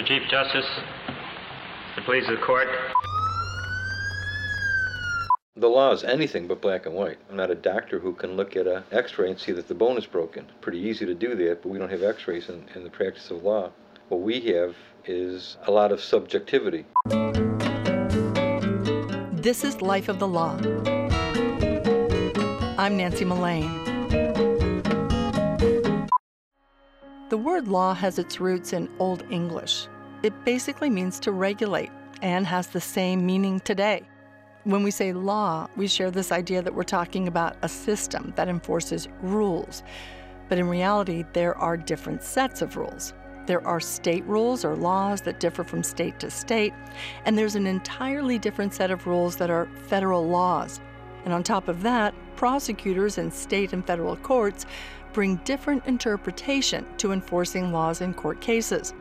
Mr. Chief Justice, the please the court. The law is anything but black and white. I'm not a doctor who can look at an x-ray and see that the bone is broken. Pretty easy to do that, but we don't have x-rays in, in the practice of law. What we have is a lot of subjectivity. This is Life of the Law. I'm Nancy Mullane. The word law has its roots in Old English. It basically means to regulate and has the same meaning today. When we say law, we share this idea that we're talking about a system that enforces rules. But in reality, there are different sets of rules. There are state rules or laws that differ from state to state, and there's an entirely different set of rules that are federal laws. And on top of that, prosecutors in state and federal courts bring different interpretation to enforcing laws in court cases.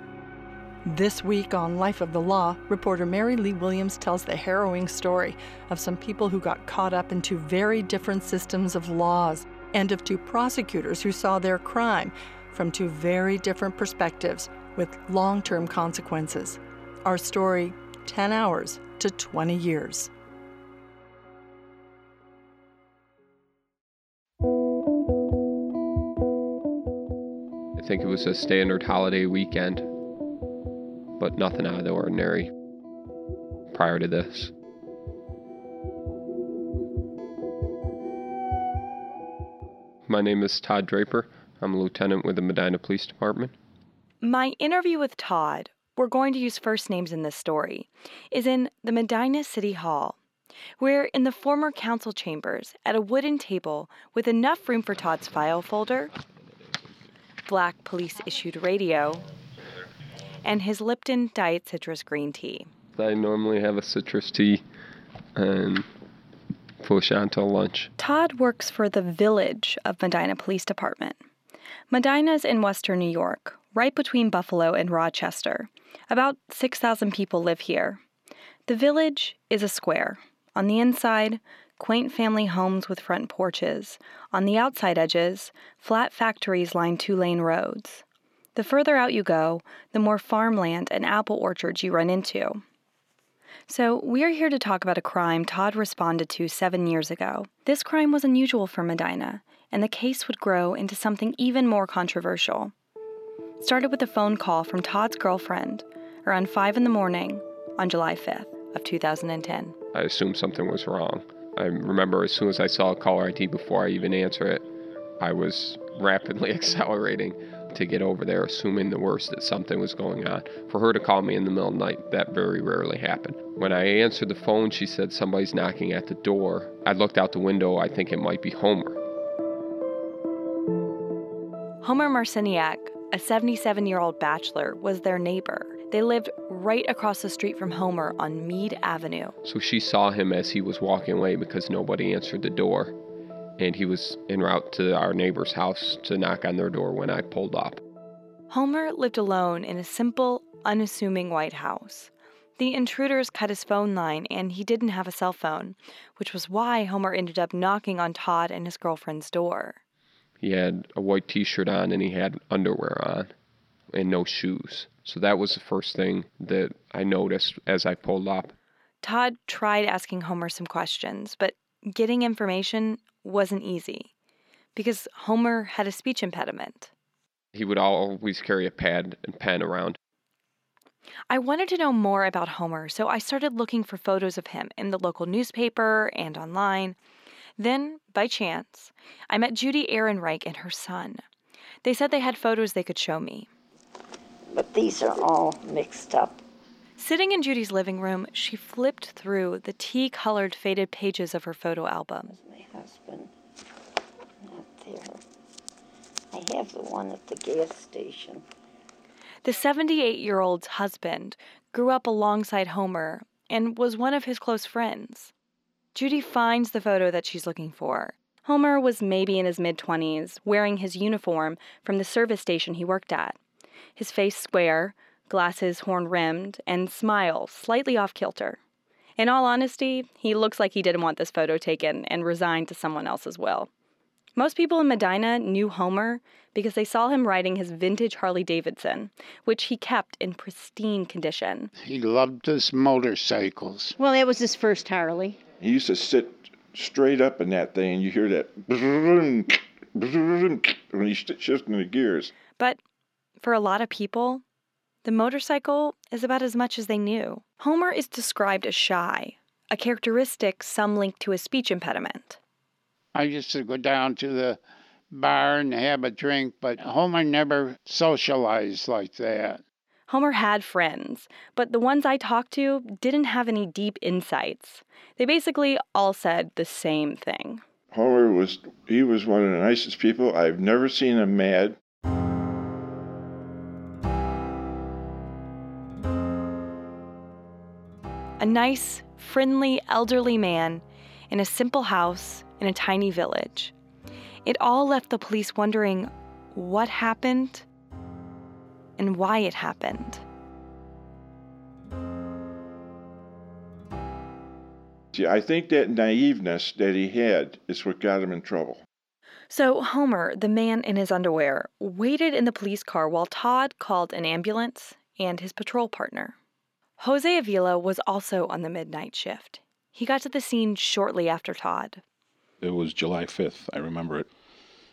This week on Life of the Law, reporter Mary Lee Williams tells the harrowing story of some people who got caught up in two very different systems of laws and of two prosecutors who saw their crime from two very different perspectives with long term consequences. Our story 10 hours to 20 years. I think it was a standard holiday weekend but nothing out of the ordinary prior to this. My name is Todd Draper. I'm a lieutenant with the Medina Police Department. My interview with Todd, we're going to use first names in this story, is in the Medina City Hall. We're in the former council chambers at a wooden table with enough room for Todd's file folder, black police issued radio, and his Lipton Diet Citrus Green Tea. I normally have a citrus tea and push on till lunch. Todd works for the Village of Medina Police Department. Medina's in western New York, right between Buffalo and Rochester. About 6,000 people live here. The village is a square. On the inside, quaint family homes with front porches. On the outside edges, flat factories line two lane roads. The further out you go, the more farmland and apple orchards you run into. So, we're here to talk about a crime Todd responded to seven years ago. This crime was unusual for Medina, and the case would grow into something even more controversial. It started with a phone call from Todd's girlfriend around 5 in the morning on July 5th of 2010. I assumed something was wrong. I remember as soon as I saw a caller ID before I even answer it, I was rapidly accelerating to get over there, assuming the worst that something was going on. For her to call me in the middle of the night, that very rarely happened. When I answered the phone, she said somebody's knocking at the door. I looked out the window, I think it might be Homer. Homer Marciniak, a 77 year old bachelor, was their neighbor. They lived right across the street from Homer on Mead Avenue. So she saw him as he was walking away because nobody answered the door and he was en route to our neighbor's house to knock on their door when I pulled up. Homer lived alone in a simple, unassuming white house. The intruders cut his phone line, and he didn't have a cell phone, which was why Homer ended up knocking on Todd and his girlfriend's door. He had a white t shirt on and he had underwear on and no shoes. So that was the first thing that I noticed as I pulled up. Todd tried asking Homer some questions, but getting information wasn't easy because Homer had a speech impediment. He would always carry a pad and pen around. I wanted to know more about Homer, so I started looking for photos of him in the local newspaper and online. Then, by chance, I met Judy Ehrenreich and her son. They said they had photos they could show me. But these are all mixed up. Sitting in Judy's living room, she flipped through the tea colored faded pages of her photo album My husband. Not there. I have the one at the gas station. The 78 year old's husband grew up alongside Homer and was one of his close friends. Judy finds the photo that she's looking for. Homer was maybe in his mid 20s, wearing his uniform from the service station he worked at. His face square, glasses horn rimmed, and smile slightly off kilter. In all honesty, he looks like he didn't want this photo taken and resigned to someone else's will. Most people in Medina knew Homer because they saw him riding his vintage Harley Davidson, which he kept in pristine condition. He loved his motorcycles. Well, that was his first Harley. He used to sit straight up in that thing, and you hear that when he's shifting the gears. But for a lot of people, the motorcycle is about as much as they knew. Homer is described as shy, a characteristic some link to his speech impediment. I used to go down to the bar and have a drink, but Homer never socialized like that. Homer had friends, but the ones I talked to didn't have any deep insights. They basically all said the same thing. Homer was he was one of the nicest people. I've never seen him mad. A nice, friendly, elderly man in a simple house in a tiny village. It all left the police wondering what happened and why it happened. See, I think that naiveness that he had is what got him in trouble. So, Homer, the man in his underwear, waited in the police car while Todd called an ambulance and his patrol partner. Jose Avila was also on the midnight shift. He got to the scene shortly after Todd. It was July 5th, I remember it.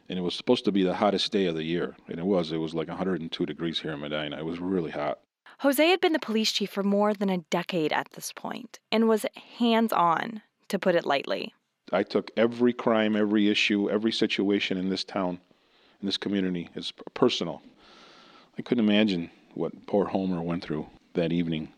And it was supposed to be the hottest day of the year. And it was. It was like 102 degrees here in Medina. It was really hot. Jose had been the police chief for more than a decade at this point and was hands on, to put it lightly. I took every crime, every issue, every situation in this town, in this community, as personal. I couldn't imagine what poor Homer went through that evening.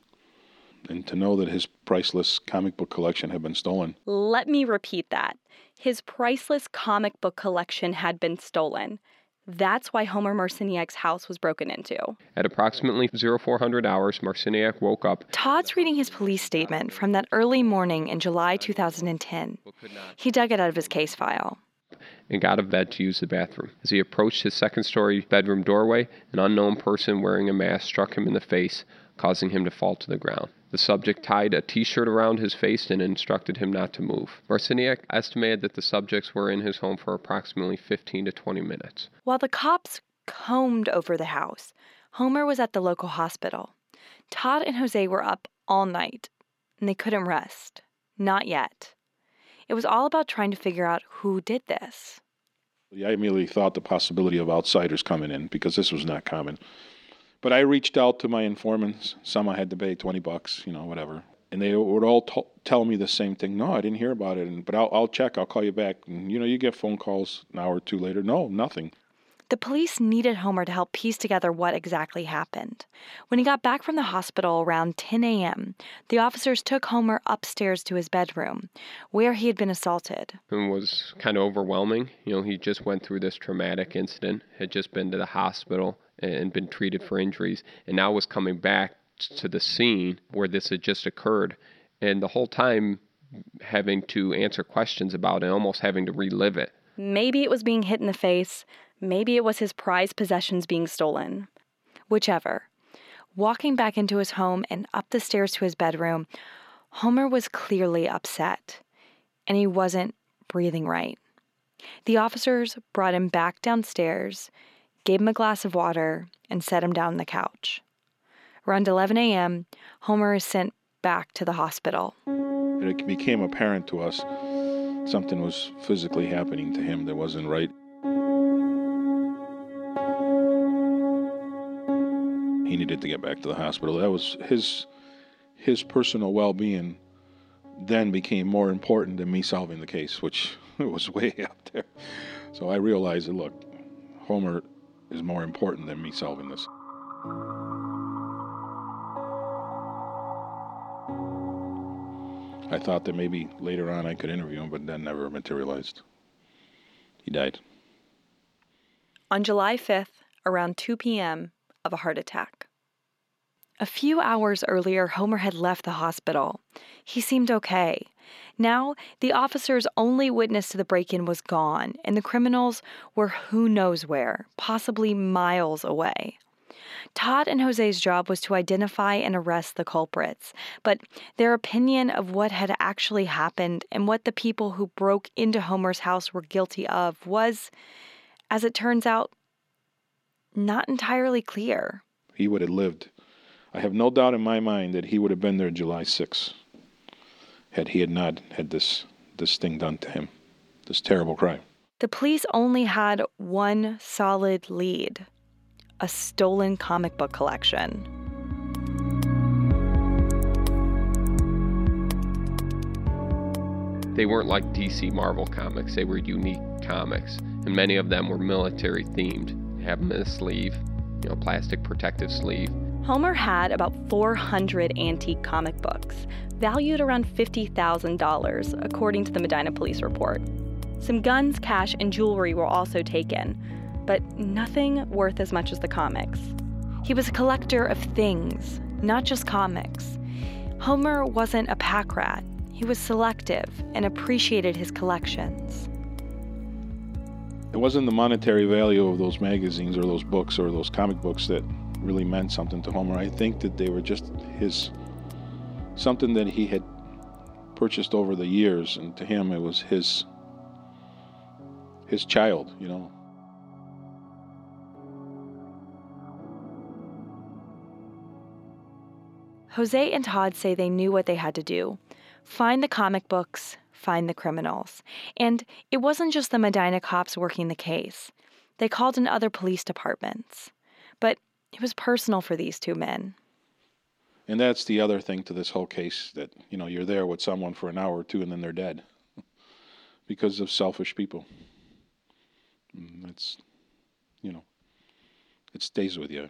And to know that his priceless comic book collection had been stolen. Let me repeat that. His priceless comic book collection had been stolen. That's why Homer Marciniak's house was broken into. At approximately 0400 hours, Marciniak woke up. Todd's reading his police statement from that early morning in July 2010. He dug it out of his case file. And got out of bed to use the bathroom. As he approached his second story bedroom doorway, an unknown person wearing a mask struck him in the face, causing him to fall to the ground. The subject tied a t shirt around his face and instructed him not to move. Marciniak estimated that the subjects were in his home for approximately 15 to 20 minutes. While the cops combed over the house, Homer was at the local hospital. Todd and Jose were up all night, and they couldn't rest. Not yet. It was all about trying to figure out who did this. I immediately thought the possibility of outsiders coming in because this was not common. But I reached out to my informants. Some I had to pay 20 bucks, you know, whatever. And they would all t- tell me the same thing. No, I didn't hear about it. And, but I'll, I'll check. I'll call you back. And, you know, you get phone calls an hour or two later. No, nothing. The police needed Homer to help piece together what exactly happened. When he got back from the hospital around 10 a.m., the officers took Homer upstairs to his bedroom, where he had been assaulted. It was kind of overwhelming. You know, he just went through this traumatic incident, had just been to the hospital, and been treated for injuries, and now was coming back to the scene where this had just occurred. And the whole time having to answer questions about it, almost having to relive it. Maybe it was being hit in the face, maybe it was his prized possessions being stolen. Whichever. Walking back into his home and up the stairs to his bedroom, Homer was clearly upset, and he wasn't breathing right. The officers brought him back downstairs gave him a glass of water, and set him down on the couch. Around 11 a.m., Homer is sent back to the hospital. It became apparent to us something was physically happening to him that wasn't right. He needed to get back to the hospital. That was his his personal well-being then became more important than me solving the case, which was way up there. So I realized that look, Homer is more important than me solving this. I thought that maybe later on I could interview him, but that never materialized. He died. On July 5th, around 2 p.m., of a heart attack. A few hours earlier, Homer had left the hospital. He seemed okay. Now, the officer's only witness to the break in was gone, and the criminals were who knows where, possibly miles away. Todd and Jose's job was to identify and arrest the culprits, but their opinion of what had actually happened and what the people who broke into Homer's house were guilty of was, as it turns out, not entirely clear. He would have lived. I have no doubt in my mind that he would have been there July 6th had he had not had this this thing done to him, this terrible crime. The police only had one solid lead a stolen comic book collection. They weren't like DC Marvel comics, they were unique comics, and many of them were military themed. have them in a sleeve, you know, plastic protective sleeve. Homer had about 400 antique comic books, valued around $50,000, according to the Medina police report. Some guns, cash, and jewelry were also taken, but nothing worth as much as the comics. He was a collector of things, not just comics. Homer wasn't a pack rat, he was selective and appreciated his collections. It wasn't the monetary value of those magazines or those books or those comic books that really meant something to Homer. I think that they were just his something that he had purchased over the years, and to him it was his his child, you know. Jose and Todd say they knew what they had to do find the comic books, find the criminals. And it wasn't just the Medina cops working the case, they called in other police departments. But it was personal for these two men. And that's the other thing to this whole case that, you know, you're there with someone for an hour or two and then they're dead because of selfish people. Mm, it's, you know, it stays with you.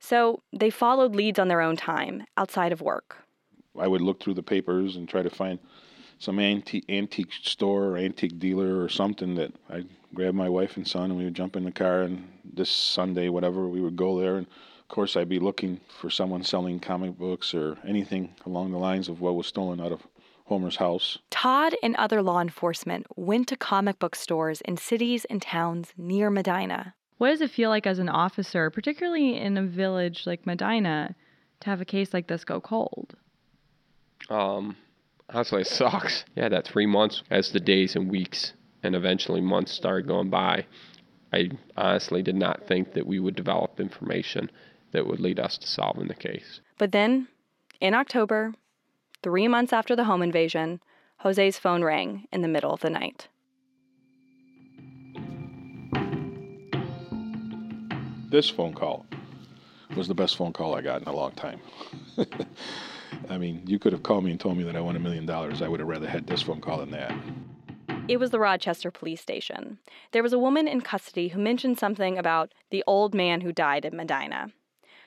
So they followed leads on their own time, outside of work. I would look through the papers and try to find some antique antique store or antique dealer or something that I'd grab my wife and son and we would jump in the car and this Sunday, whatever, we would go there and of course I'd be looking for someone selling comic books or anything along the lines of what was stolen out of Homer's house. Todd and other law enforcement went to comic book stores in cities and towns near Medina. What does it feel like as an officer, particularly in a village like Medina, to have a case like this go cold? Um, honestly, it sucks. Yeah, that three months as the days and weeks and eventually months started going by, I honestly did not think that we would develop information that would lead us to solving the case. But then, in October, three months after the home invasion, Jose's phone rang in the middle of the night. This phone call was the best phone call I got in a long time. I mean, you could have called me and told me that I won a million dollars. I would have rather had this phone call than that. It was the Rochester police station. There was a woman in custody who mentioned something about the old man who died in Medina.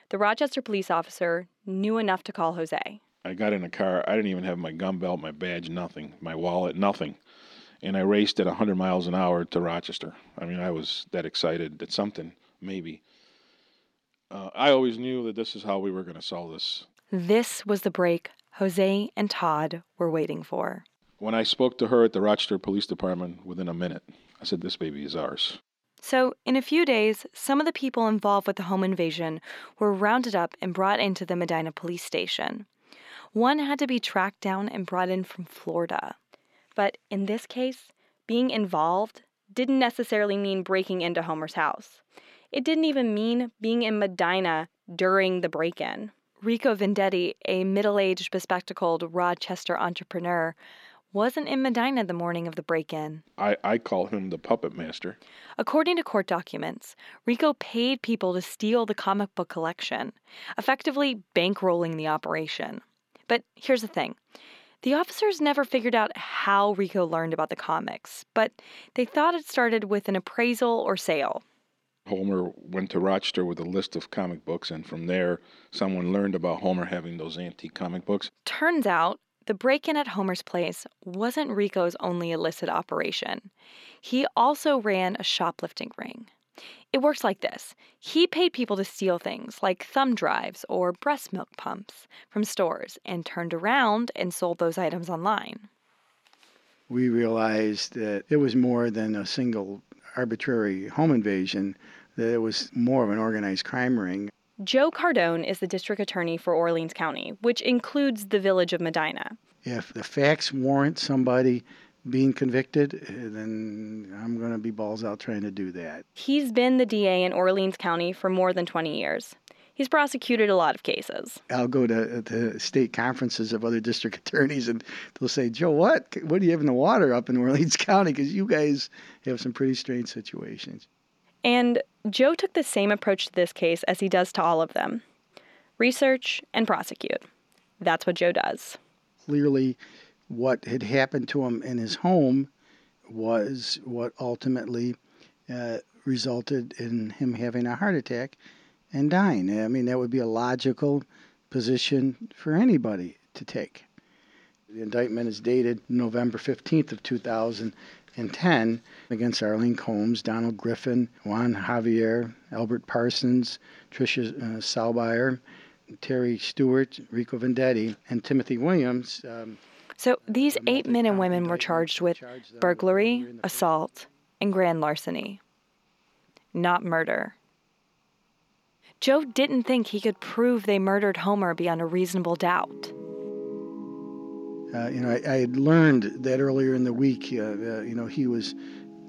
The Rochester police officer knew enough to call Jose. I got in a car. I didn't even have my gun belt, my badge, nothing, my wallet, nothing. And I raced at 100 miles an hour to Rochester. I mean, I was that excited that something, maybe. Uh, I always knew that this is how we were going to solve this. This was the break Jose and Todd were waiting for. When I spoke to her at the Rochester Police Department within a minute, I said, This baby is ours. So, in a few days, some of the people involved with the home invasion were rounded up and brought into the Medina police station. One had to be tracked down and brought in from Florida. But in this case, being involved didn't necessarily mean breaking into Homer's house. It didn't even mean being in Medina during the break in. Rico Vendetti, a middle aged, bespectacled Rochester entrepreneur, wasn't in Medina the morning of the break in. I, I call him the puppet master. According to court documents, Rico paid people to steal the comic book collection, effectively bankrolling the operation. But here's the thing the officers never figured out how Rico learned about the comics, but they thought it started with an appraisal or sale. Homer went to Rochester with a list of comic books, and from there, someone learned about Homer having those antique comic books. Turns out, the break in at Homer's place wasn't Rico's only illicit operation. He also ran a shoplifting ring. It works like this he paid people to steal things like thumb drives or breast milk pumps from stores and turned around and sold those items online. We realized that it was more than a single arbitrary home invasion that it was more of an organized crime ring. Joe Cardone is the district attorney for Orleans County, which includes the village of Medina. If the facts warrant somebody being convicted, eh, then I'm going to be balls out trying to do that. He's been the DA in Orleans County for more than 20 years. He's prosecuted a lot of cases. I'll go to, to state conferences of other district attorneys and they'll say, Joe, what? What do you have in the water up in Orleans County? Because you guys have some pretty strange situations. And Joe took the same approach to this case as he does to all of them research and prosecute. That's what Joe does. Clearly, what had happened to him in his home was what ultimately uh, resulted in him having a heart attack and dying. I mean, that would be a logical position for anybody to take. The indictment is dated November 15th of 2010 against Arlene Combs, Donald Griffin, Juan Javier, Albert Parsons, Tricia uh, Terry Stewart, Rico Vendetti, and Timothy Williams. Um, so these eight men and women were charged with burglary, assault, and grand larceny, not murder. Joe didn't think he could prove they murdered Homer beyond a reasonable doubt. Uh, you know, I, I, had learned that earlier in the week, uh, uh, you know, he was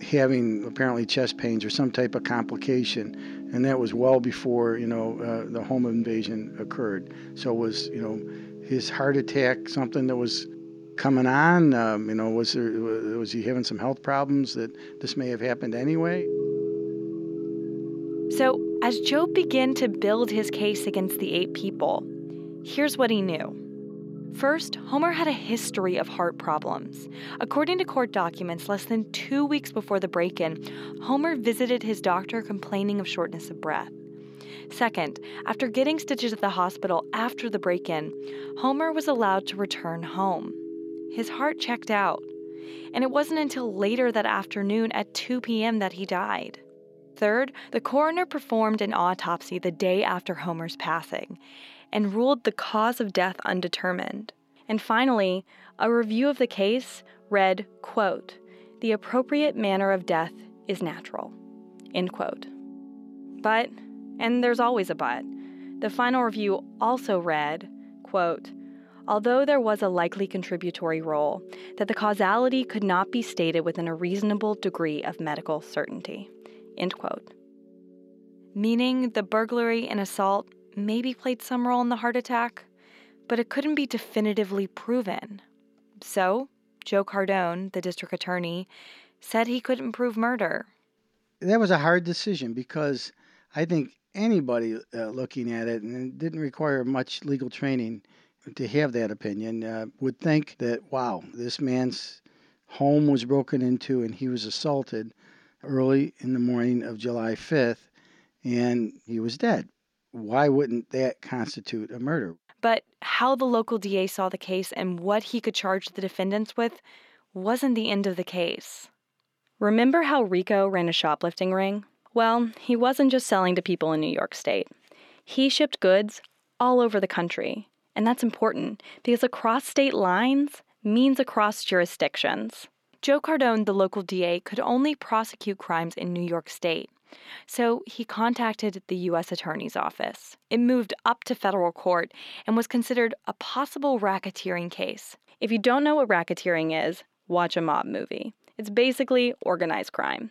having apparently chest pains or some type of complication, and that was well before, you know, uh, the home invasion occurred. So was, you know, his heart attack something that was coming on? Um, you know, was there was he having some health problems that this may have happened anyway? So as Joe began to build his case against the eight people, here's what he knew. First, Homer had a history of heart problems. According to court documents, less than two weeks before the break in, Homer visited his doctor complaining of shortness of breath. Second, after getting stitches at the hospital after the break in, Homer was allowed to return home. His heart checked out, and it wasn't until later that afternoon at 2 p.m. that he died. Third, the coroner performed an autopsy the day after Homer's passing and ruled the cause of death undetermined. And finally, a review of the case read, quote, "The appropriate manner of death is natural." End quote. But, and there's always a but, the final review also read, quote, although there was a likely contributory role, that the causality could not be stated within a reasonable degree of medical certainty. End quote. Meaning the burglary and assault maybe played some role in the heart attack, but it couldn't be definitively proven. So, Joe Cardone, the district attorney, said he couldn't prove murder. That was a hard decision because I think anybody uh, looking at it, and it didn't require much legal training to have that opinion, uh, would think that, wow, this man's home was broken into and he was assaulted early in the morning of July 5th, and he was dead. Why wouldn't that constitute a murder? But how the local DA saw the case and what he could charge the defendants with wasn't the end of the case. Remember how Rico ran a shoplifting ring? Well, he wasn't just selling to people in New York State. He shipped goods all over the country. And that's important because across state lines means across jurisdictions. Joe Cardone, the local DA, could only prosecute crimes in New York State. So he contacted the U.S. Attorney's Office. It moved up to federal court and was considered a possible racketeering case. If you don't know what racketeering is, watch a mob movie. It's basically organized crime.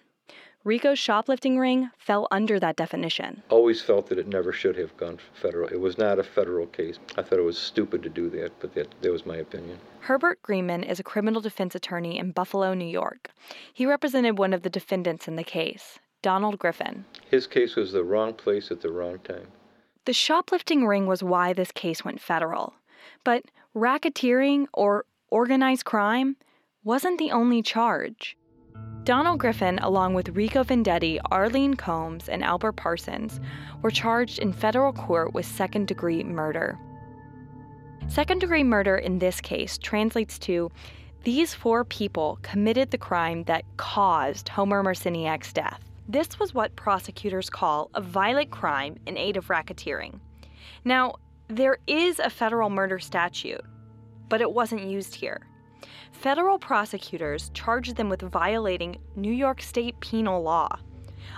Rico's shoplifting ring fell under that definition. Always felt that it never should have gone federal. It was not a federal case. I thought it was stupid to do that, but that, that was my opinion. Herbert Greenman is a criminal defense attorney in Buffalo, New York. He represented one of the defendants in the case, Donald Griffin. His case was the wrong place at the wrong time. The shoplifting ring was why this case went federal. But racketeering or organized crime wasn't the only charge. Donald Griffin, along with Rico Vendetti, Arlene Combs, and Albert Parsons, were charged in federal court with second degree murder. Second degree murder in this case translates to these four people committed the crime that caused Homer Marciniak's death. This was what prosecutors call a violent crime in aid of racketeering. Now, there is a federal murder statute, but it wasn't used here. Federal prosecutors charged them with violating New York state penal law.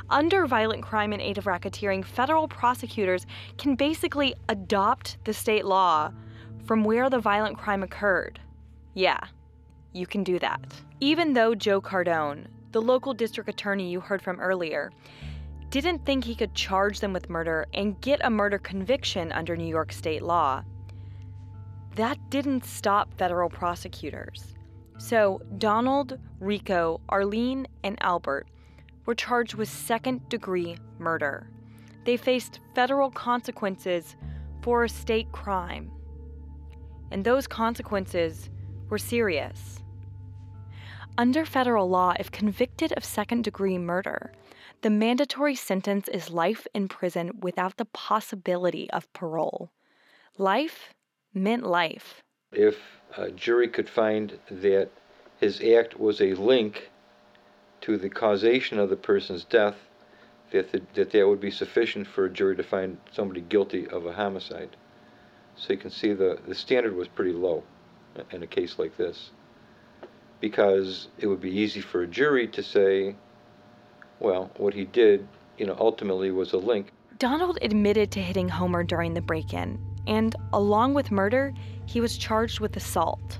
Under violent crime in aid of racketeering, federal prosecutors can basically adopt the state law from where the violent crime occurred. Yeah, you can do that. Even though Joe Cardone, the local district attorney you heard from earlier, didn't think he could charge them with murder and get a murder conviction under New York state law, that didn't stop federal prosecutors. So, Donald, Rico, Arlene, and Albert were charged with second degree murder. They faced federal consequences for a state crime. And those consequences were serious. Under federal law, if convicted of second degree murder, the mandatory sentence is life in prison without the possibility of parole. Life meant life. If a jury could find that his act was a link to the causation of the person's death, that, the, that that would be sufficient for a jury to find somebody guilty of a homicide. So you can see the, the standard was pretty low in a case like this. Because it would be easy for a jury to say, well, what he did, you know, ultimately was a link. Donald admitted to hitting Homer during the break in, and along with murder, he was charged with assault.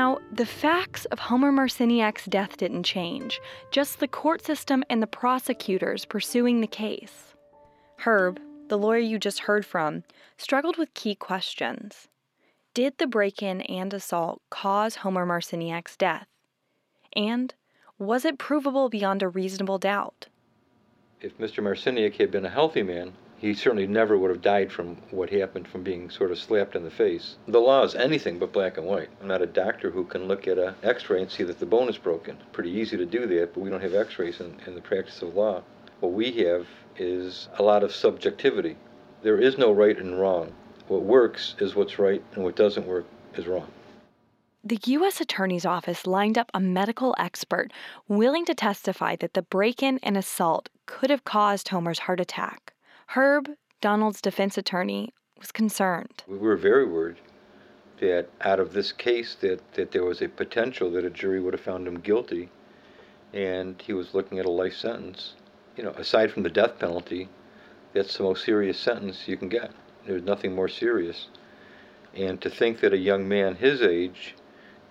Now, the facts of Homer Marciniak's death didn't change, just the court system and the prosecutors pursuing the case. Herb, the lawyer you just heard from, struggled with key questions. Did the break in and assault cause Homer Marciniak's death? And was it provable beyond a reasonable doubt? If Mr. Marciniak had been a healthy man, he certainly never would have died from what happened from being sort of slapped in the face. The law is anything but black and white. I'm not a doctor who can look at an x-ray and see that the bone is broken. Pretty easy to do that, but we don't have x-rays in, in the practice of law. What we have is a lot of subjectivity. There is no right and wrong. What works is what's right, and what doesn't work is wrong. The U.S. Attorney's Office lined up a medical expert willing to testify that the break in and assault could have caused Homer's heart attack. Herb, Donald's defense attorney, was concerned. We were very worried that out of this case that, that there was a potential that a jury would have found him guilty and he was looking at a life sentence. You know, aside from the death penalty, that's the most serious sentence you can get. There's nothing more serious. And to think that a young man his age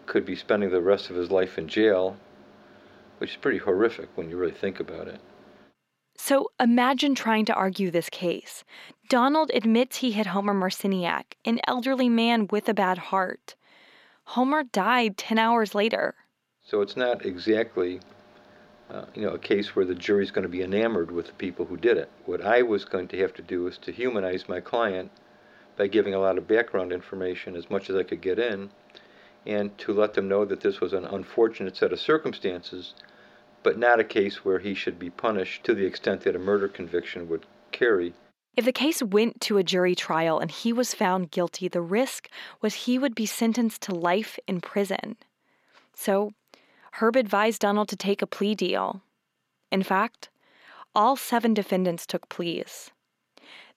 could be spending the rest of his life in jail, which is pretty horrific when you really think about it. So imagine trying to argue this case. Donald admits he hit Homer Marciniak, an elderly man with a bad heart. Homer died 10 hours later. So it's not exactly uh, you know, a case where the jury's going to be enamored with the people who did it. What I was going to have to do is to humanize my client by giving a lot of background information as much as I could get in, and to let them know that this was an unfortunate set of circumstances, but not a case where he should be punished to the extent that a murder conviction would carry. If the case went to a jury trial and he was found guilty, the risk was he would be sentenced to life in prison. So, Herb advised Donald to take a plea deal. In fact, all seven defendants took pleas.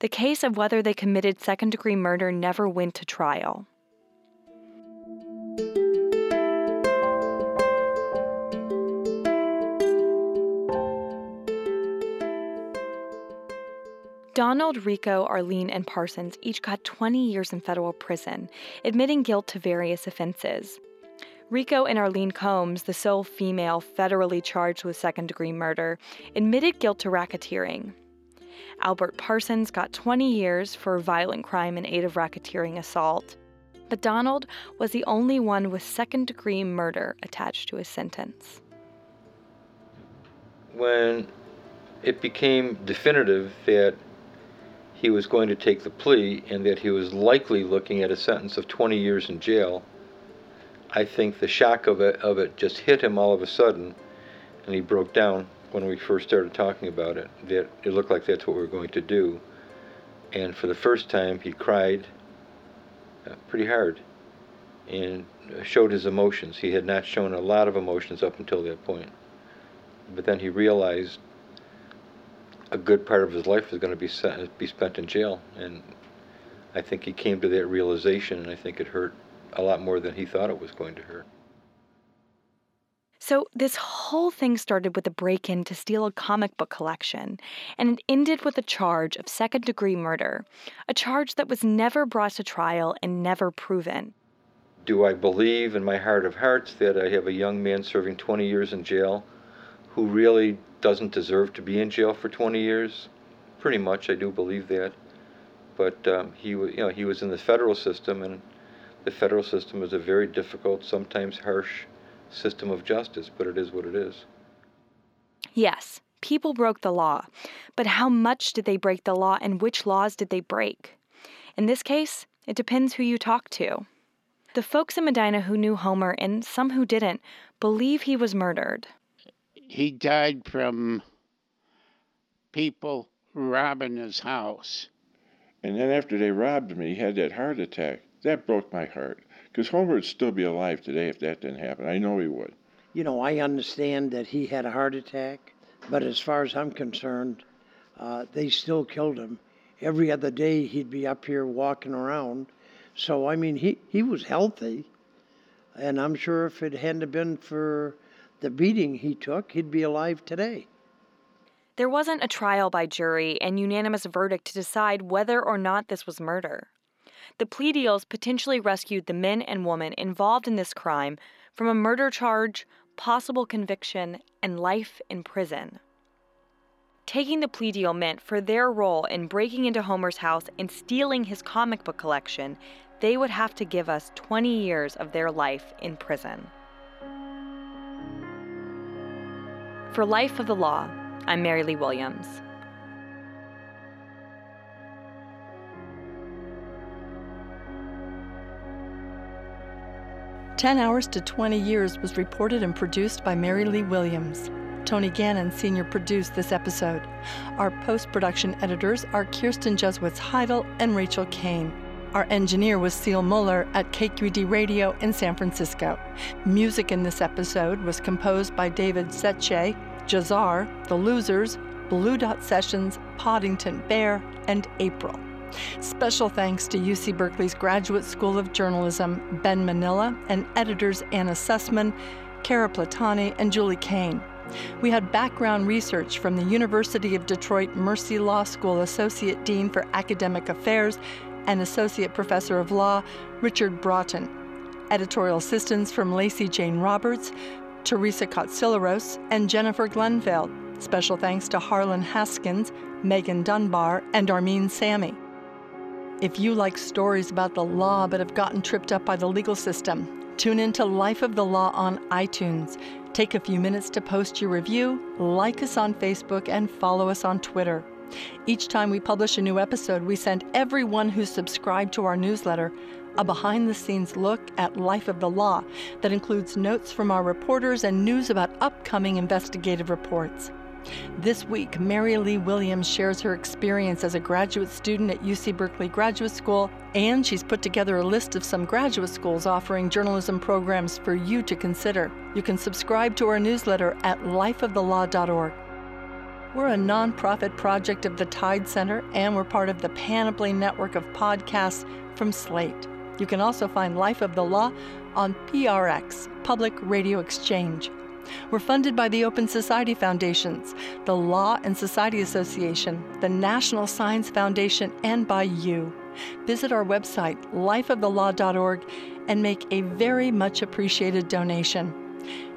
The case of whether they committed second degree murder never went to trial. Donald, Rico, Arlene, and Parsons each got 20 years in federal prison, admitting guilt to various offenses. Rico and Arlene Combs, the sole female federally charged with second degree murder, admitted guilt to racketeering. Albert Parsons got 20 years for violent crime in aid of racketeering assault. But Donald was the only one with second degree murder attached to his sentence. When it became definitive that he was going to take the plea and that he was likely looking at a sentence of 20 years in jail, I think the shock of it, of it just hit him all of a sudden, and he broke down when we first started talking about it. That it looked like that's what we were going to do, and for the first time, he cried uh, pretty hard and showed his emotions. He had not shown a lot of emotions up until that point, but then he realized a good part of his life is going to be be spent in jail, and I think he came to that realization, and I think it hurt a lot more than he thought it was going to hurt. So, this whole thing started with a break in to steal a comic book collection, and it ended with a charge of second degree murder, a charge that was never brought to trial and never proven. Do I believe in my heart of hearts that I have a young man serving 20 years in jail who really doesn't deserve to be in jail for 20 years? Pretty much, I do believe that. But um, he, you know, he was in the federal system, and the federal system is a very difficult, sometimes harsh system of justice, but it is what it is. Yes, people broke the law, but how much did they break the law and which laws did they break? In this case, it depends who you talk to. The folks in Medina who knew Homer and some who didn't believe he was murdered. He died from people robbing his house. And then after they robbed me, he had that heart attack. That broke my heart. Because Homer would still be alive today if that didn't happen. I know he would. You know, I understand that he had a heart attack, but as far as I'm concerned, uh, they still killed him. Every other day he'd be up here walking around. So, I mean, he, he was healthy. And I'm sure if it hadn't been for the beating he took, he'd be alive today. There wasn't a trial by jury and unanimous verdict to decide whether or not this was murder. The plea deals potentially rescued the men and women involved in this crime from a murder charge, possible conviction, and life in prison. Taking the plea deal meant for their role in breaking into Homer's house and stealing his comic book collection, they would have to give us 20 years of their life in prison. For Life of the Law, I'm Mary Lee Williams. 10 Hours to 20 Years was reported and produced by Mary Lee Williams. Tony Gannon senior produced this episode. Our post production editors are Kirsten Jeswitz Heidel and Rachel Kane. Our engineer was Seal Muller at KQED Radio in San Francisco. Music in this episode was composed by David Szesztay, Jahzzar, The Losers, Blue Dot Sessions, Poddington Bear, and April. Special thanks to UC Berkeley's Graduate School of Journalism, Ben Manilla, and editors Anna Sussman, Kara Platoni, and Julie Kane. We had background research from the University of Detroit Mercy Law School Associate Dean for Academic Affairs and Associate Professor of Law, Richard Broughton. Editorial assistance from Lacey Jane Roberts, Teresa Kotsilaros, and Jennifer Glenville. Special thanks to Harlan Haskins, Megan Dunbar, and Armin Sammy. If you like stories about the law but have gotten tripped up by the legal system, tune in to Life of the Law on iTunes. Take a few minutes to post your review, like us on Facebook, and follow us on Twitter. Each time we publish a new episode, we send everyone who's subscribed to our newsletter a behind the scenes look at Life of the Law that includes notes from our reporters and news about upcoming investigative reports. This week, Mary Lee Williams shares her experience as a graduate student at UC Berkeley Graduate School, and she's put together a list of some graduate schools offering journalism programs for you to consider. You can subscribe to our newsletter at lifeofthelaw.org. We're a nonprofit project of the Tides Center, and we're part of the Panoply network of podcasts from Slate. You can also find Life of the Law on PRX, Public Radio Exchange. We're funded by the Open Society Foundations, the Law and Society Association, the National Science Foundation, and by you. Visit our website, lifeofthelaw.org, and make a very much appreciated donation.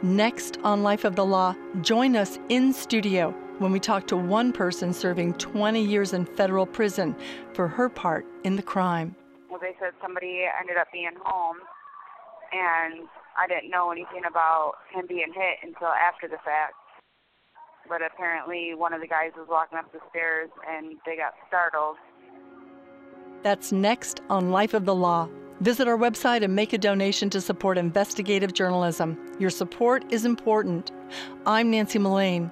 Next on Life of the Law, join us in studio when we talked to one person serving 20 years in federal prison for her part in the crime. Well, they said somebody ended up being home, and I didn't know anything about him being hit until after the fact. But apparently, one of the guys was walking up the stairs and they got startled. That's next on Life of the Law. Visit our website and make a donation to support investigative journalism. Your support is important. I'm Nancy Mullane.